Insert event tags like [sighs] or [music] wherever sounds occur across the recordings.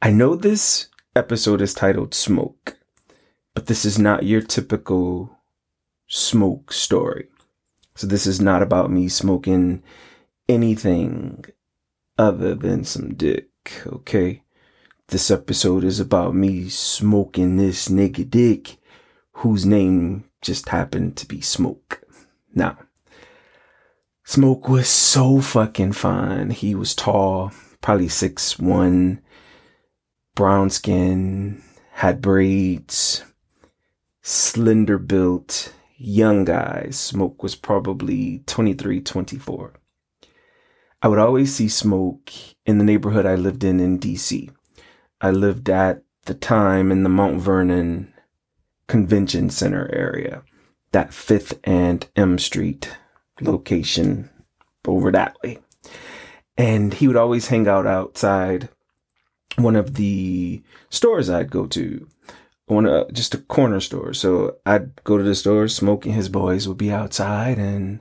I know this episode is titled Smoke, but this is not your typical smoke story. So this is not about me smoking anything other than some dick, okay? This episode is about me smoking this nigga dick whose name just happened to be Smoke. Now, Smoke was so fucking fine. He was tall, probably six one, brown skin, had braids, slender built, young guy. Smoke was probably 23, 24. I would always see Smoke in the neighborhood I lived in in DC. I lived at the time in the Mount Vernon Convention Center area, that 5th and M Street location over that way. And he would always hang out outside one of the stores I'd go to, one uh, just a corner store. So I'd go to the store, smoking. His boys would be outside, and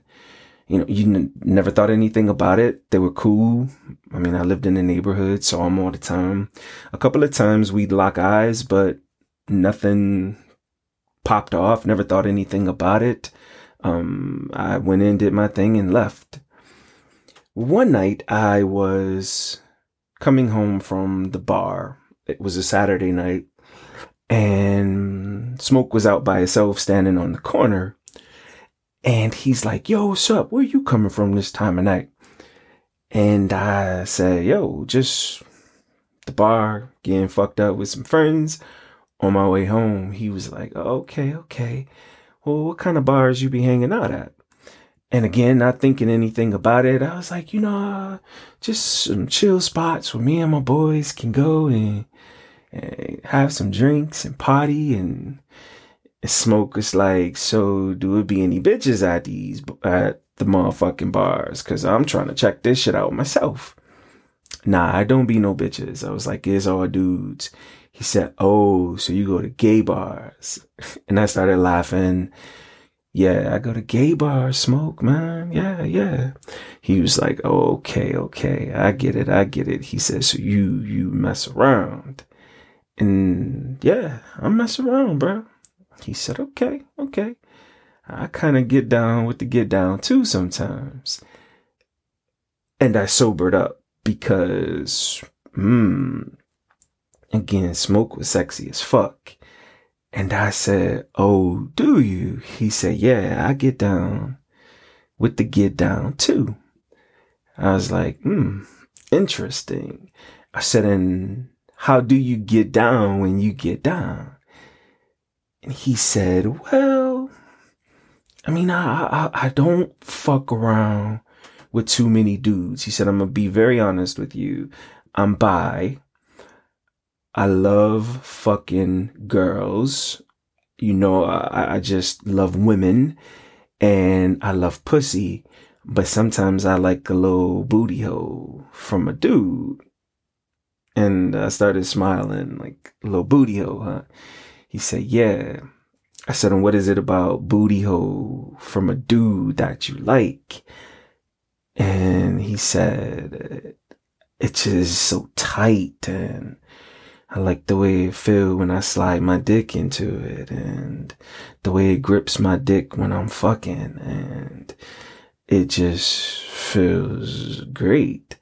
you know, you n- never thought anything about it. They were cool. I mean, I lived in the neighborhood, saw them all the time. A couple of times we'd lock eyes, but nothing popped off. Never thought anything about it. Um, I went in, did my thing, and left. One night I was coming home from the bar. It was a Saturday night, and Smoke was out by himself standing on the corner. And he's like, Yo, what's up? Where you coming from this time of night? And I said, Yo, just the bar, getting fucked up with some friends. On my way home, he was like, Okay, okay. Well, what kind of bars you be hanging out at? And again, not thinking anything about it, I was like, you know, just some chill spots where me and my boys can go and, and have some drinks and party and, and smoke. It's like, so do it be any bitches at these at the motherfucking bars? Cause I'm trying to check this shit out myself. Nah, I don't be no bitches. I was like, it's all dudes. He said, oh, so you go to gay bars? [laughs] And I started laughing yeah, I go to gay bar, smoke, man. Yeah, yeah. He was like, oh, okay, okay. I get it. I get it. He says, so you, you mess around. And yeah, I mess around, bro. He said, okay, okay. I kind of get down with the get down too sometimes. And I sobered up because, hmm, again, smoke was sexy as fuck. And I said, Oh, do you? He said, Yeah, I get down with the get down too. I was like, Hmm, interesting. I said, And how do you get down when you get down? And he said, Well, I mean, I, I, I don't fuck around with too many dudes. He said, I'm going to be very honest with you. I'm bi. I love fucking girls. You know, I, I just love women and I love pussy, but sometimes I like a little booty hole from a dude. And I started smiling like little booty hole, huh? He said, yeah. I said, and what is it about booty hole from a dude that you like? And he said, it's just so tight and I like the way it feel when I slide my dick into it and the way it grips my dick when I'm fucking and it just feels great.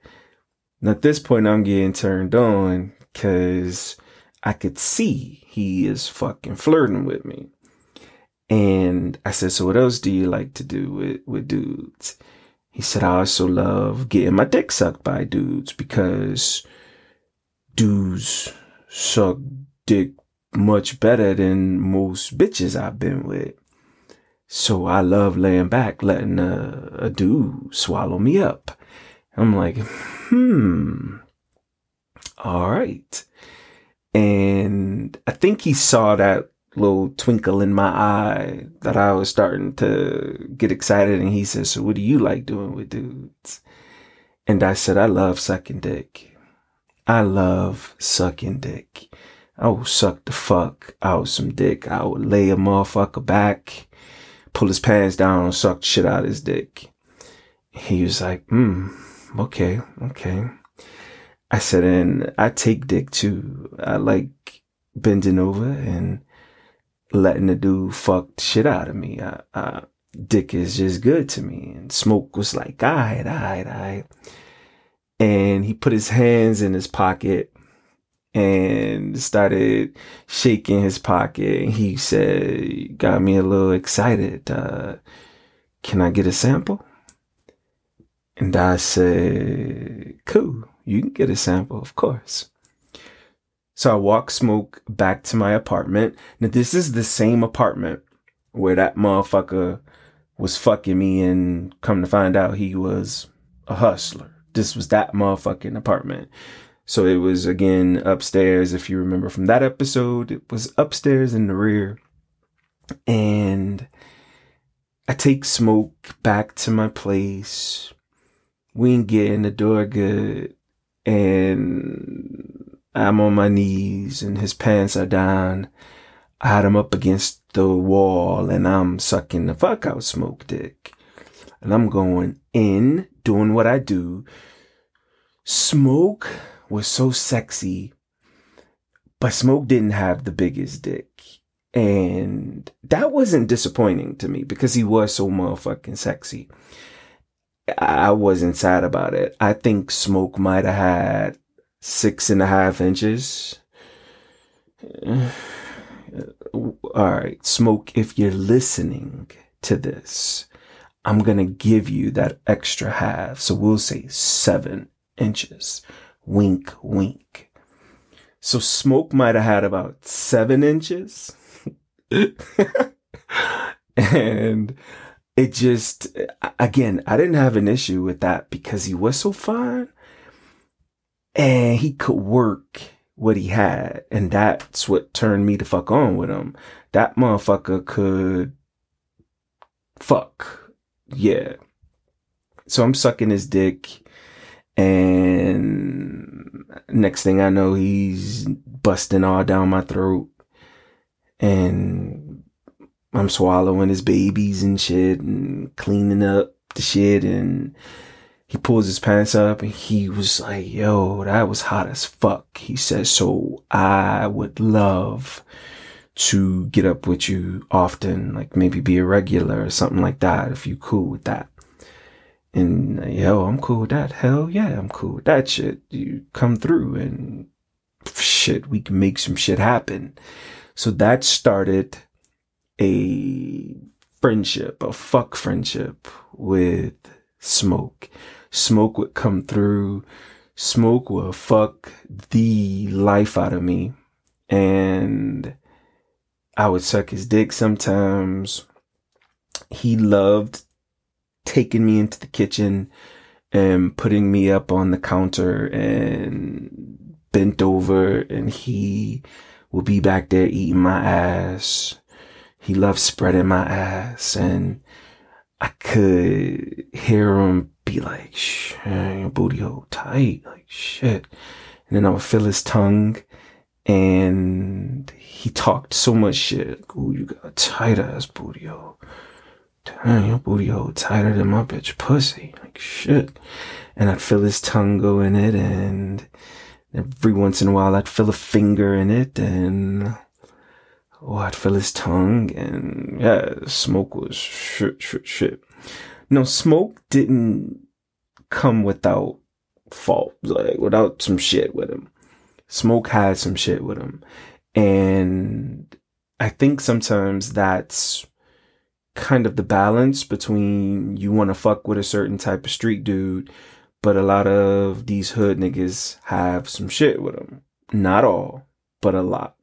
And at this point, I'm getting turned on because I could see he is fucking flirting with me. And I said, so what else do you like to do with, with dudes? He said, I also love getting my dick sucked by dudes because dudes suck dick much better than most bitches I've been with. So I love laying back, letting a, a dude swallow me up. I'm like, hmm, all right. And I think he saw that little twinkle in my eye that I was starting to get excited. And he said, so what do you like doing with dudes? And I said, I love sucking dick. I love sucking dick. I would suck the fuck out some dick. I would lay a motherfucker back, pull his pants down, and suck the shit out of his dick. He was like, hmm, okay, okay. I said, and I take dick too. I like bending over and letting the dude fuck shit out of me. I, I, dick is just good to me. And Smoke was like, alright, alright, alright. And he put his hands in his pocket and started shaking his pocket. He said, got me a little excited. Uh, can I get a sample? And I said, cool, you can get a sample, of course. So I walk Smoke back to my apartment. Now this is the same apartment where that motherfucker was fucking me and come to find out he was a hustler. This was that motherfucking apartment. So it was again upstairs. If you remember from that episode, it was upstairs in the rear. And I take smoke back to my place. We ain't getting the door good. And I'm on my knees and his pants are down. I had him up against the wall and I'm sucking the fuck out smoke dick. And I'm going in, doing what I do. Smoke was so sexy, but Smoke didn't have the biggest dick. And that wasn't disappointing to me because he was so motherfucking sexy. I wasn't sad about it. I think Smoke might have had six and a half inches. [sighs] All right, Smoke, if you're listening to this, I'm going to give you that extra half. So we'll say seven inches. Wink, wink. So Smoke might have had about seven inches. [laughs] and it just, again, I didn't have an issue with that because he was so fine and he could work what he had. And that's what turned me to fuck on with him. That motherfucker could fuck. Yeah. So I'm sucking his dick and next thing I know, he's busting all down my throat and I'm swallowing his babies and shit and cleaning up the shit and he pulls his pants up and he was like, yo, that was hot as fuck. He says, so I would love to get up with you often, like maybe be a regular or something like that if you cool with that. And uh, yo, I'm cool with that. Hell yeah, I'm cool with that shit. You come through and shit, we can make some shit happen. So that started a friendship, a fuck friendship with Smoke. Smoke would come through. Smoke would fuck the life out of me. And I would suck his dick sometimes. He loved taking me into the kitchen and putting me up on the counter and bent over and he would be back there eating my ass. He loved spreading my ass and I could hear him be like, shit, your booty hole tight, like shit. And then I would feel his tongue and he talked so much shit. Ooh, you got a tight ass booty hole damn, your booty hole tighter than my bitch pussy. Like shit. And I'd feel his tongue go in it and every once in a while I'd feel a finger in it and oh, I'd feel his tongue and yeah, smoke was shit, shit, shit. No, smoke didn't come without fault, like without some shit with him. Smoke had some shit with him. And I think sometimes that's kind of the balance between you want to fuck with a certain type of street dude, but a lot of these hood niggas have some shit with them. Not all, but a lot.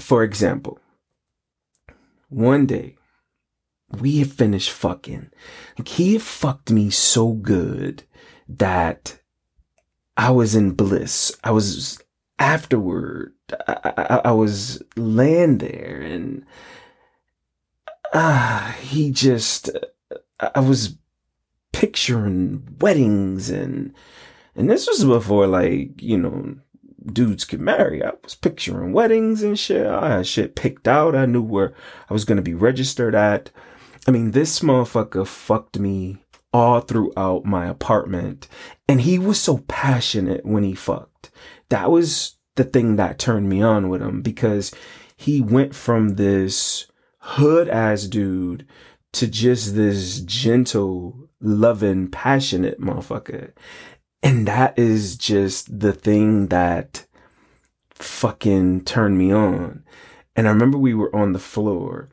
For example, one day we had finished fucking. Like he had fucked me so good that I was in bliss. I was afterward. I, I, I was laying there and ah, he just, I was picturing weddings and, and this was before like, you know, dudes could marry. I was picturing weddings and shit. I had shit picked out. I knew where I was going to be registered at. I mean, this motherfucker fucked me all throughout my apartment. And he was so passionate when he fucked. That was the thing that turned me on with him because he went from this hood ass dude to just this gentle, loving, passionate motherfucker. And that is just the thing that fucking turned me on. And I remember we were on the floor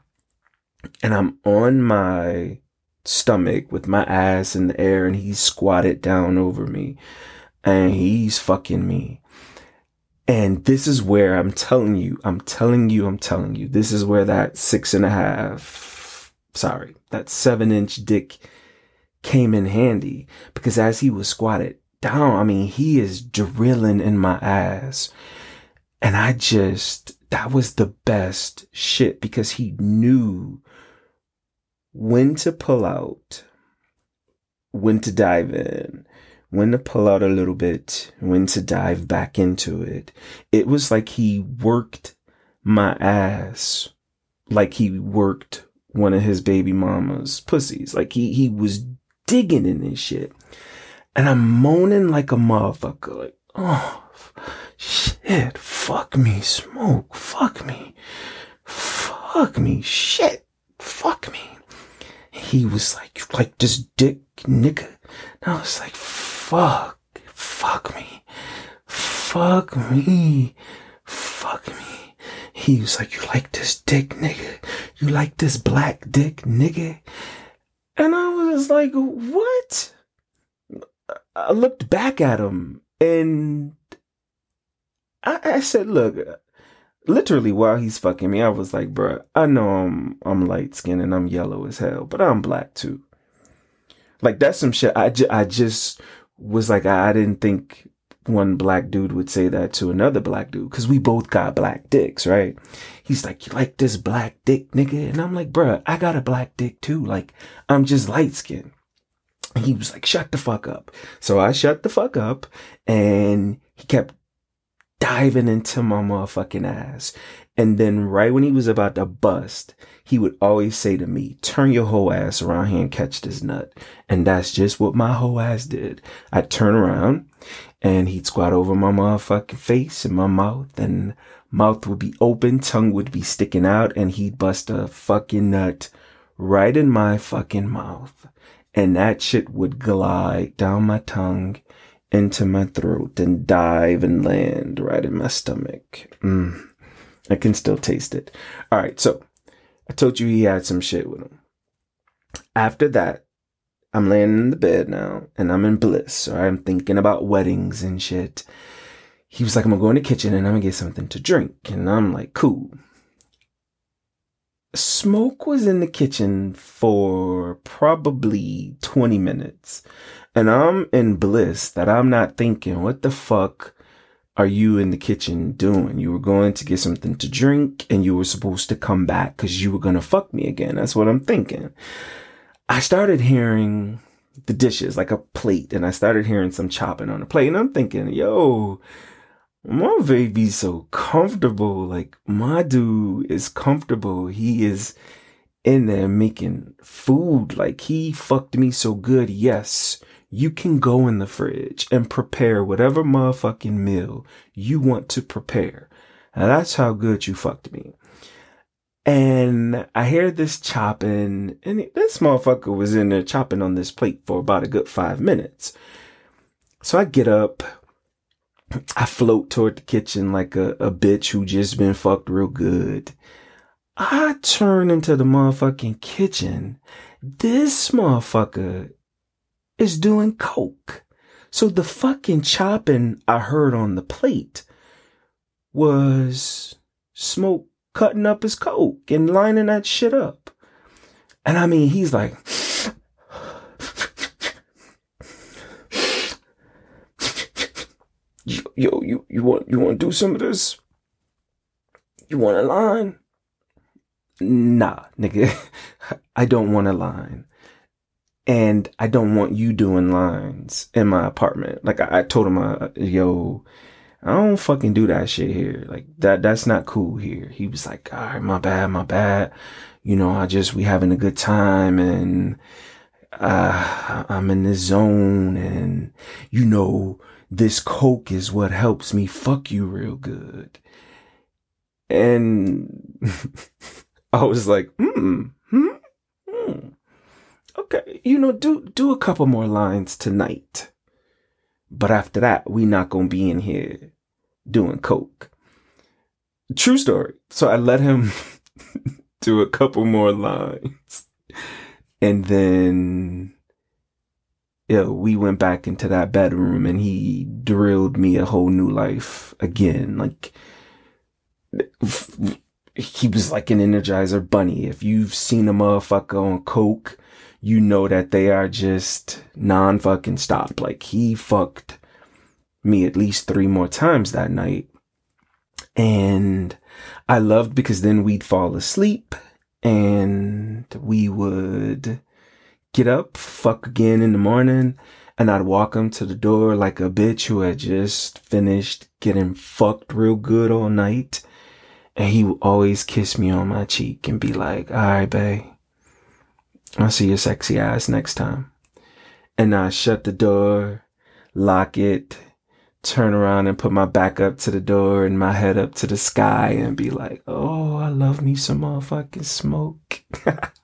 and I'm on my stomach with my ass in the air and he's squatted down over me and he's fucking me. And this is where I'm telling you, I'm telling you, I'm telling you, this is where that six and a half, sorry, that seven inch dick came in handy because as he was squatted down, I mean, he is drilling in my ass. And I just, that was the best shit because he knew when to pull out, when to dive in, when to pull out a little bit, when to dive back into it. It was like he worked my ass like he worked one of his baby mama's pussies. Like he, he was digging in this shit. And I'm moaning like a motherfucker. Like, oh, shit, fuck me, smoke, fuck me, fuck me, shit, fuck me. He was like, like this dick, nigga? And I was like, fuck, fuck me, fuck me, fuck me. He was like, you like this dick, nigga? You like this black dick, nigga? And I was like, what? I looked back at him and I, I said, look, literally while he's fucking me, I was like, bro, I know I'm I'm light skinned and I'm yellow as hell, but I'm black too. Like that's some shit. I, ju- I just was like, I, I didn't think one black dude would say that to another black dude because we both got black dicks, right? He's like, you like this black dick, nigga? And I'm like, bruh, I got a black dick too. Like, I'm just light skinned. And he was like, shut the fuck up. So I shut the fuck up and he kept diving into my motherfucking ass. And then right when he was about to bust, he would always say to me, turn your whole ass around here and catch this nut. And that's just what my whole ass did. I'd turn around and he'd squat over my motherfucking face and my mouth and mouth would be open, tongue would be sticking out and he'd bust a fucking nut right in my fucking mouth. And that shit would glide down my tongue into my throat and dive and land right in my stomach. Mm. I can still taste it. All right, so I told you he had some shit with him. After that, I'm laying in the bed now and I'm in bliss. Right? I'm thinking about weddings and shit. He was like, I'm gonna go in the kitchen and I'm gonna get something to drink. And I'm like, cool. Smoke was in the kitchen for probably 20 minutes. And I'm in bliss that I'm not thinking, what the fuck are you in the kitchen doing? You were going to get something to drink and you were supposed to come back because you were going to fuck me again. That's what I'm thinking. I started hearing the dishes, like a plate, and I started hearing some chopping on the plate. And I'm thinking, yo, my baby's so comfortable. Like, my dude is comfortable. He is in there making food. Like, he fucked me so good. Yes, you can go in the fridge and prepare whatever motherfucking meal you want to prepare. Now that's how good you fucked me. And I hear this chopping, and this motherfucker was in there chopping on this plate for about a good five minutes. So I get up, I float toward the kitchen like a, a bitch who just been fucked real good. I turn into the motherfucking kitchen. This motherfucker is doing coke. So the fucking chopping I heard on the plate was smoke cutting up his coke and lining that shit up. And I mean, he's like, yo, you, you want, you want to do some of this? You want a line? Nah, nigga, [laughs] I don't want a line and I don't want you doing lines in my apartment. Like I, I told him, uh, yo, I don't fucking do that shit here. Like that, that's not cool here. He was like, all right, my bad, my bad. You know, I just, we having a good time and uh, I'm in the zone and you know, this coke is what helps me fuck you real good. And [laughs] I was like, hmm, hmm, hmm. Okay, you know, do do a couple more lines tonight. But after that, we not gonna be in here doing coke. True story. So I let him [laughs] do a couple more lines. And then yeah, we went back into that bedroom and he drilled me a whole new life again. Like he was like an energizer bunny. If you've seen a motherfucker on coke, you know that they are just non fucking stop. Like he fucked me at least three more times that night. And I loved because then we'd fall asleep and we would get up, fuck again in the morning, and I'd walk him to the door like a bitch who had just finished getting fucked real good all night. And he would always kiss me on my cheek and be like, all right, babe, I'll see your sexy ass next time. And I shut the door, lock it, turn around and put my back up to the door and my head up to the sky and be like, oh, I love me some motherfucking smoke. [laughs]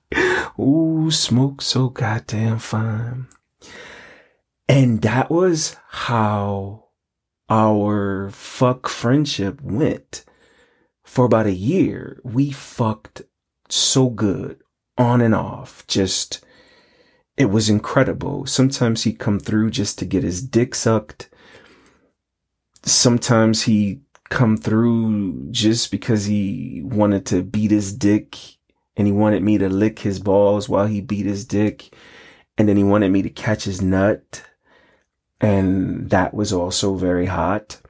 Ooh, smoke so goddamn fine. And that was how our fuck friendship went. For about a year, we fucked so good on and off. Just, it was incredible. Sometimes he'd come through just to get his dick sucked. Sometimes he'd come through just because he wanted to beat his dick and he wanted me to lick his balls while he beat his dick. And then he wanted me to catch his nut. And that was also very hot.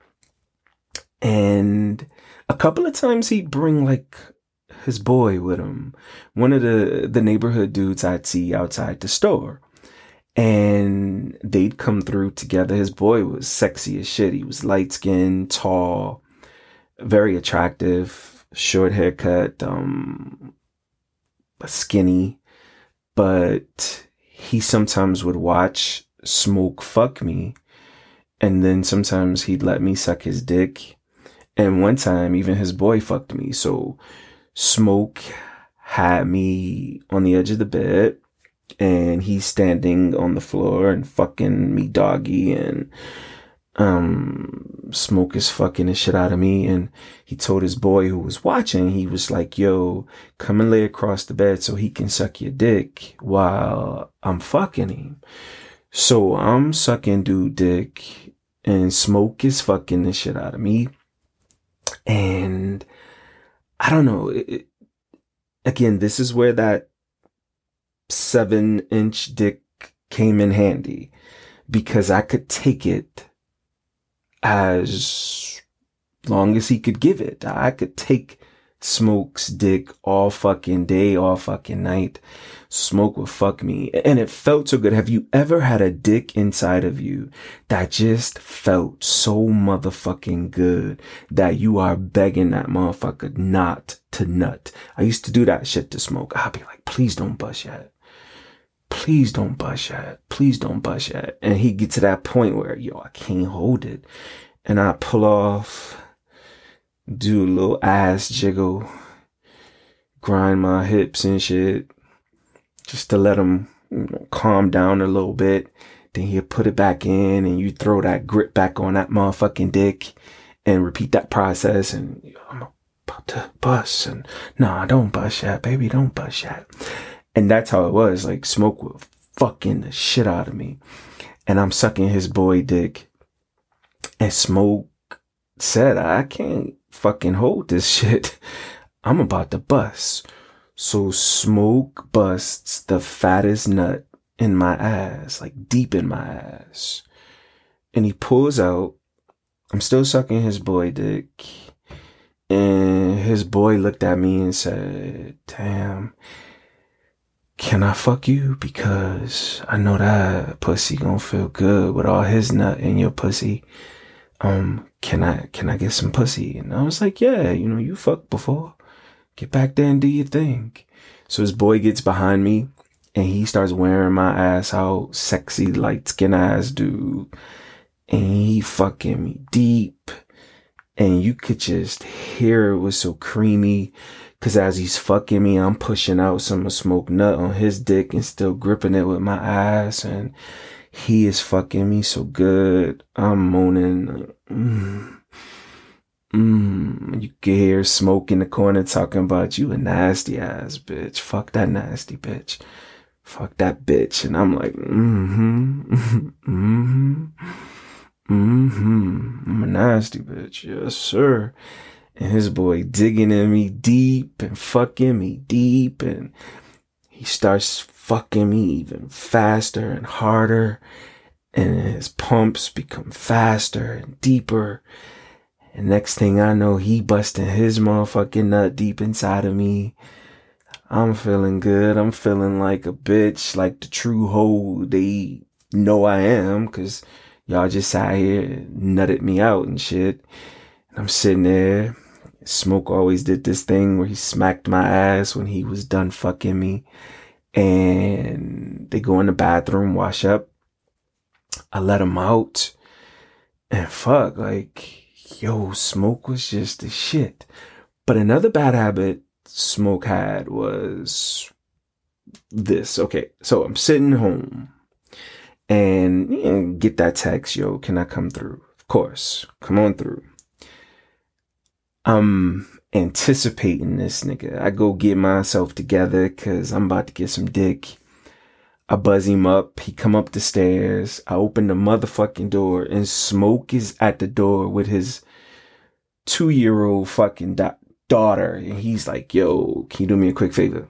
And a couple of times he'd bring like his boy with him. One of the, the neighborhood dudes I'd see outside the store. And they'd come through together. His boy was sexy as shit. He was light skinned, tall, very attractive, short haircut, um, skinny, but he sometimes would watch Smoke fuck me. And then sometimes he'd let me suck his dick. And one time, even his boy fucked me. So Smoke had me on the edge of the bed and he's standing on the floor and fucking me doggy and um, Smoke is fucking the shit out of me. And he told his boy who was watching, he was like, yo, come and lay across the bed so he can suck your dick while I'm fucking him. So I'm sucking dude dick and Smoke is fucking the shit out of me. And I don't know. It, again, this is where that seven inch dick came in handy because I could take it as long as he could give it. I could take Smoke's dick all fucking day, all fucking night. Smoke would fuck me. And it felt so good. Have you ever had a dick inside of you that just felt so motherfucking good that you are begging that motherfucker not to nut? I used to do that shit to Smoke. I'd be like, please don't bust yet. Please don't bust yet. Please don't bust yet. And he get to that point where, yo, I can't hold it. And I pull off, do a little ass jiggle, grind my hips and shit, just to let him you know, calm down a little bit. Then he'll put it back in and you throw that grip back on that motherfucking dick and repeat that process. And I'm about to bust. And nah, don't bust yet, baby. Don't bust yet. And that's how it was. Like smoke would fucking the shit out of me. And I'm sucking his boy dick. And smoke said, I can't fucking hold this [laughs] shit. I'm about to bust. So smoke busts the fattest nut in my ass, like deep in my ass. And he pulls out. I'm still sucking his boy dick. And his boy looked at me and said, damn, can I fuck you? Because I know that pussy gonna feel good with all his nut in your pussy. Um, can I, can I get some pussy? And I was like, yeah, you know, you fucked before. Get back there and do your thing. So his boy gets behind me and he starts wearing my ass out, sexy light skin ass dude. And he fucking me deep. And you could just hear it was so creamy. Cause as he's fucking me, I'm pushing out some smoke nut on his dick and still gripping it with my ass. And he is fucking me so good. I'm moaning. Mm. Mm. You can hear smoke in the corner talking about you a nasty ass bitch. Fuck that nasty bitch fuck that bitch. And I'm like, mm-hmm, [laughs] mm-hmm, mm-hmm. I'm a nasty bitch. Yes, sir. And his boy digging in me deep and fucking me deep. And he starts fucking me even faster and harder. And his pumps become faster and deeper. And next thing I know, he busting his motherfucking nut deep inside of me. I'm feeling good. I'm feeling like a bitch, like the true hoe they know I am, cause y'all just sat here nutted me out and shit. And I'm sitting there. Smoke always did this thing where he smacked my ass when he was done fucking me. And they go in the bathroom, wash up. I let him out. And fuck, like, yo, smoke was just the shit. But another bad habit Smoke had was this. Okay, so I'm sitting home and you get that text, yo, can I come through? Of course, come on through. I'm anticipating this nigga. I go get myself together cause I'm about to get some dick. I buzz him up. He come up the stairs. I open the motherfucking door and Smoke is at the door with his two year old fucking da- daughter. And he's like, yo, can you do me a quick favor?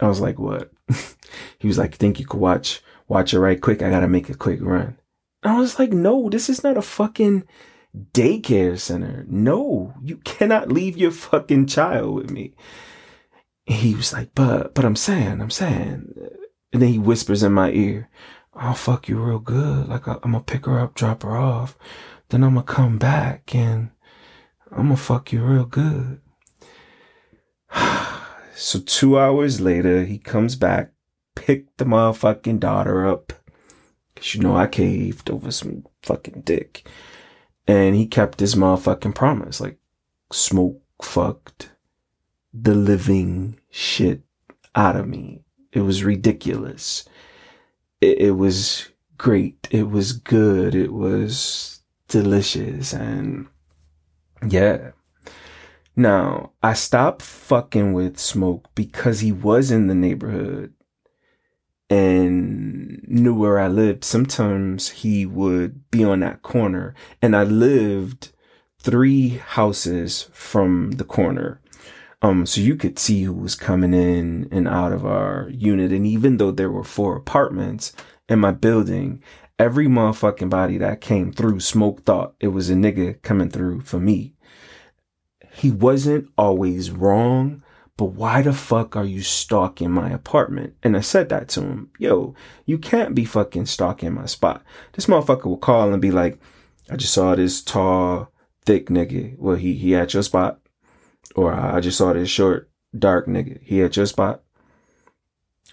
I was like, what? [laughs] he was like, think you could watch, watch it right quick. I gotta make a quick run. I was like, no, this is not a fucking daycare center. No, you cannot leave your fucking child with me. he was like, but, but I'm saying, I'm saying. And then he whispers in my ear, I'll fuck you real good. Like I'm gonna pick her up, drop her off. Then I'm gonna come back and I'm gonna fuck you real good. [sighs] so two hours later, he comes back, picked the motherfucking daughter up. Cause you know I caved over some fucking dick. And he kept his motherfucking promise. Like, smoke fucked the living shit out of me. It was ridiculous. It, it was great. It was good. It was delicious. And yeah. Now, I stopped fucking with Smoke because he was in the neighborhood and knew where I lived. Sometimes he would be on that corner and I lived three houses from the corner. Um, so you could see who was coming in and out of our unit. And even though there were four apartments in my building, every motherfucking body that came through, Smoke thought it was a nigga coming through for me. He wasn't always wrong, but why the fuck are you stalking my apartment? And I said that to him. Yo, you can't be fucking stalking my spot. This motherfucker will call and be like, I just saw this tall, thick nigga. Well, he, he at your spot. Or I just saw this short, dark nigga. He at your spot.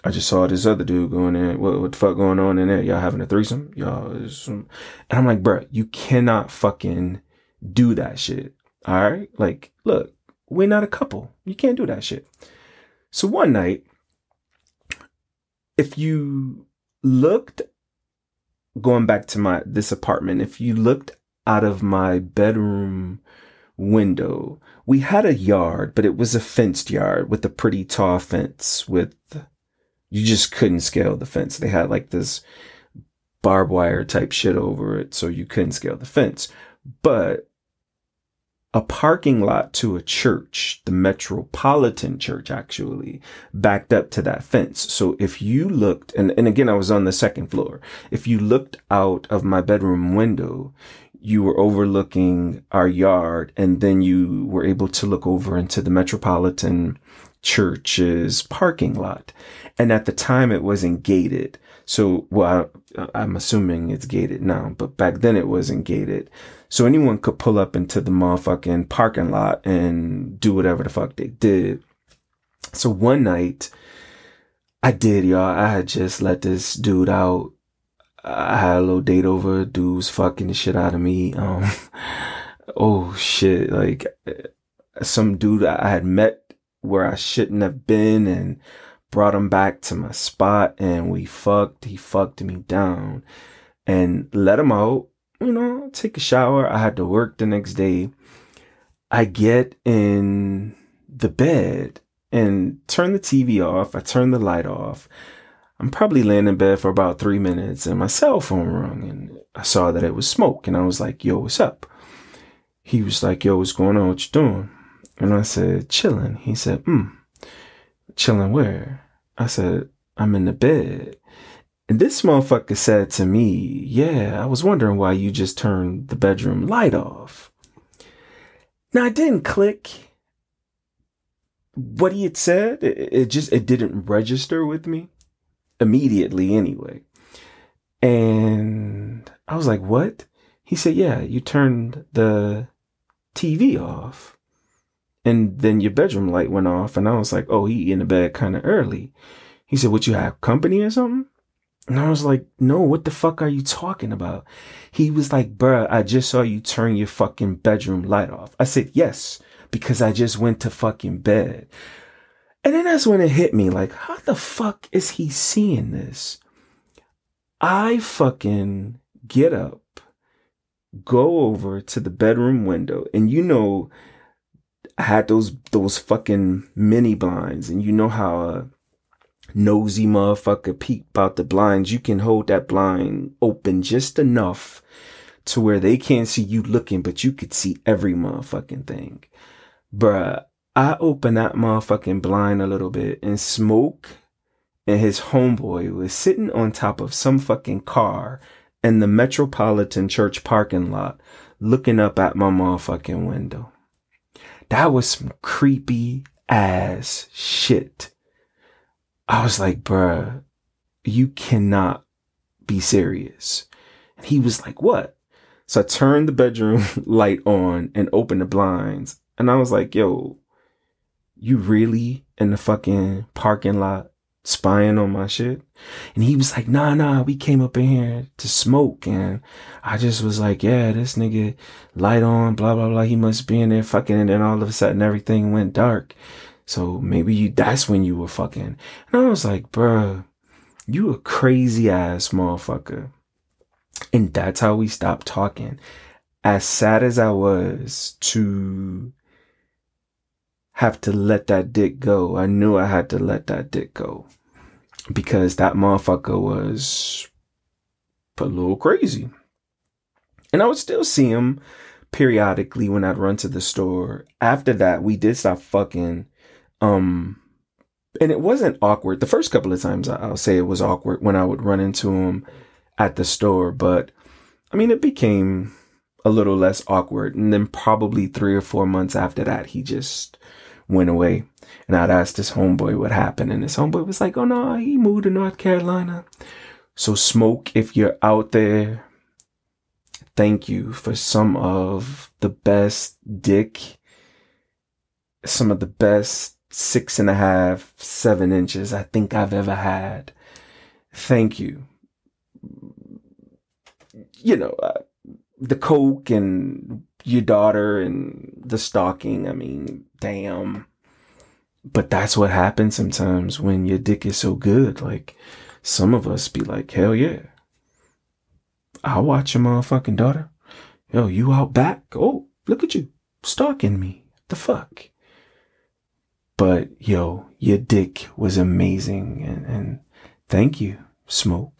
I just saw this other dude going in. What, what the fuck going on in there? Y'all having a threesome? Y'all. And I'm like, bro, you cannot fucking do that shit. All right. Like, look, we're not a couple. You can't do that shit. So one night, if you looked, going back to my, this apartment, if you looked out of my bedroom window, we had a yard, but it was a fenced yard with a pretty tall fence with you just couldn't scale the fence. They had like this barbed wire type shit over it, so you couldn't scale the fence. But a parking lot to a church, the Metropolitan Church actually, backed up to that fence. So if you looked, and, and again, I was on the second floor. If you looked out of my bedroom window, you were overlooking our yard and then you were able to look over into the Metropolitan Church's parking lot. And at the time it wasn't gated. So, well, I, I'm assuming it's gated now, but back then it wasn't gated. So anyone could pull up into the motherfucking parking lot and do whatever the fuck they did. So one night, I did, y'all. I had just let this dude out. I had a little date over. Dude was fucking the shit out of me. Um, [laughs] oh shit. Like, some dude I had met where I shouldn't have been and brought him back to my spot and we fucked. He fucked me down and let him out, you know, take a shower. I had to work the next day. I get in the bed and turn the TV off. I turn the light off. I'm probably laying in bed for about three minutes and my cell phone rung and I saw that it was smoke and I was like, yo, what's up? He was like, yo, what's going on? What you doing? And I said, chilling. He said, hmm, chilling where? I said, I'm in the bed. And this motherfucker said to me, yeah, I was wondering why you just turned the bedroom light off. Now I didn't click what he had said. It, it just, it didn't register with me immediately anyway. And I was like, what? He said, yeah, you turned the TV off and then your bedroom light went off and I was like, oh, he in the bed kind of early. He said, what you have company or something? And I was like, no, what the fuck are you talking about? He was like, bruh, I just saw you turn your fucking bedroom light off. I said, yes, because I just went to fucking bed. And then that's when it hit me like, how the fuck is he seeing this? I fucking get up, go over to the bedroom window, and you know, I had those those fucking mini blinds, and you know how a nosy motherfucker peek out the blinds. You can hold that blind open just enough to where they can't see you looking, but you could see every motherfucking thing. Bruh, I opened that motherfucking blind a little bit and smoke and his homeboy was sitting on top of some fucking car in the Metropolitan Church parking lot looking up at my motherfucking window. That was some creepy ass shit. I was like, bruh, you cannot be serious. And he was like, what? So I turned the bedroom [laughs] light on and opened the blinds. And I was like, yo, you really in the fucking parking lot spying on my shit? And he was like, nah, nah, we came up in here to smoke. And I just was like, yeah, this nigga light on, blah, blah, blah. He must be in there fucking. And then all of a sudden everything went dark. So maybe you, that's when you were fucking. And I was like, bruh, you a crazy ass motherfucker. And that's how we stopped talking. As sad as I was to have to let that dick go, I knew I had to let that dick go because that motherfucker was a little crazy. And I would still see him periodically when I'd run to the store. After that, we did stop fucking. Um, and it wasn't awkward. The first couple of times I'll say it was awkward when I would run into him at the store, but I mean, it became a little less awkward. And then probably three or four months after that, he just went away. And I'd asked his homeboy what happened, and his homeboy was like, "Oh no, he moved to North Carolina." So smoke, if you're out there, thank you for some of the best dick, some of the best six and a half, seven inches I think I've ever had. Thank you. You know, uh, the coke and your daughter and the stalking. I mean, damn. But that's what happens sometimes when your dick is so good. Like, some of us be like, hell yeah. I'll watch your motherfucking daughter. Yo, you out back? Oh, look at you. Stalking me. The fuck? But yo, your dick was amazing and, and thank you, Smoke.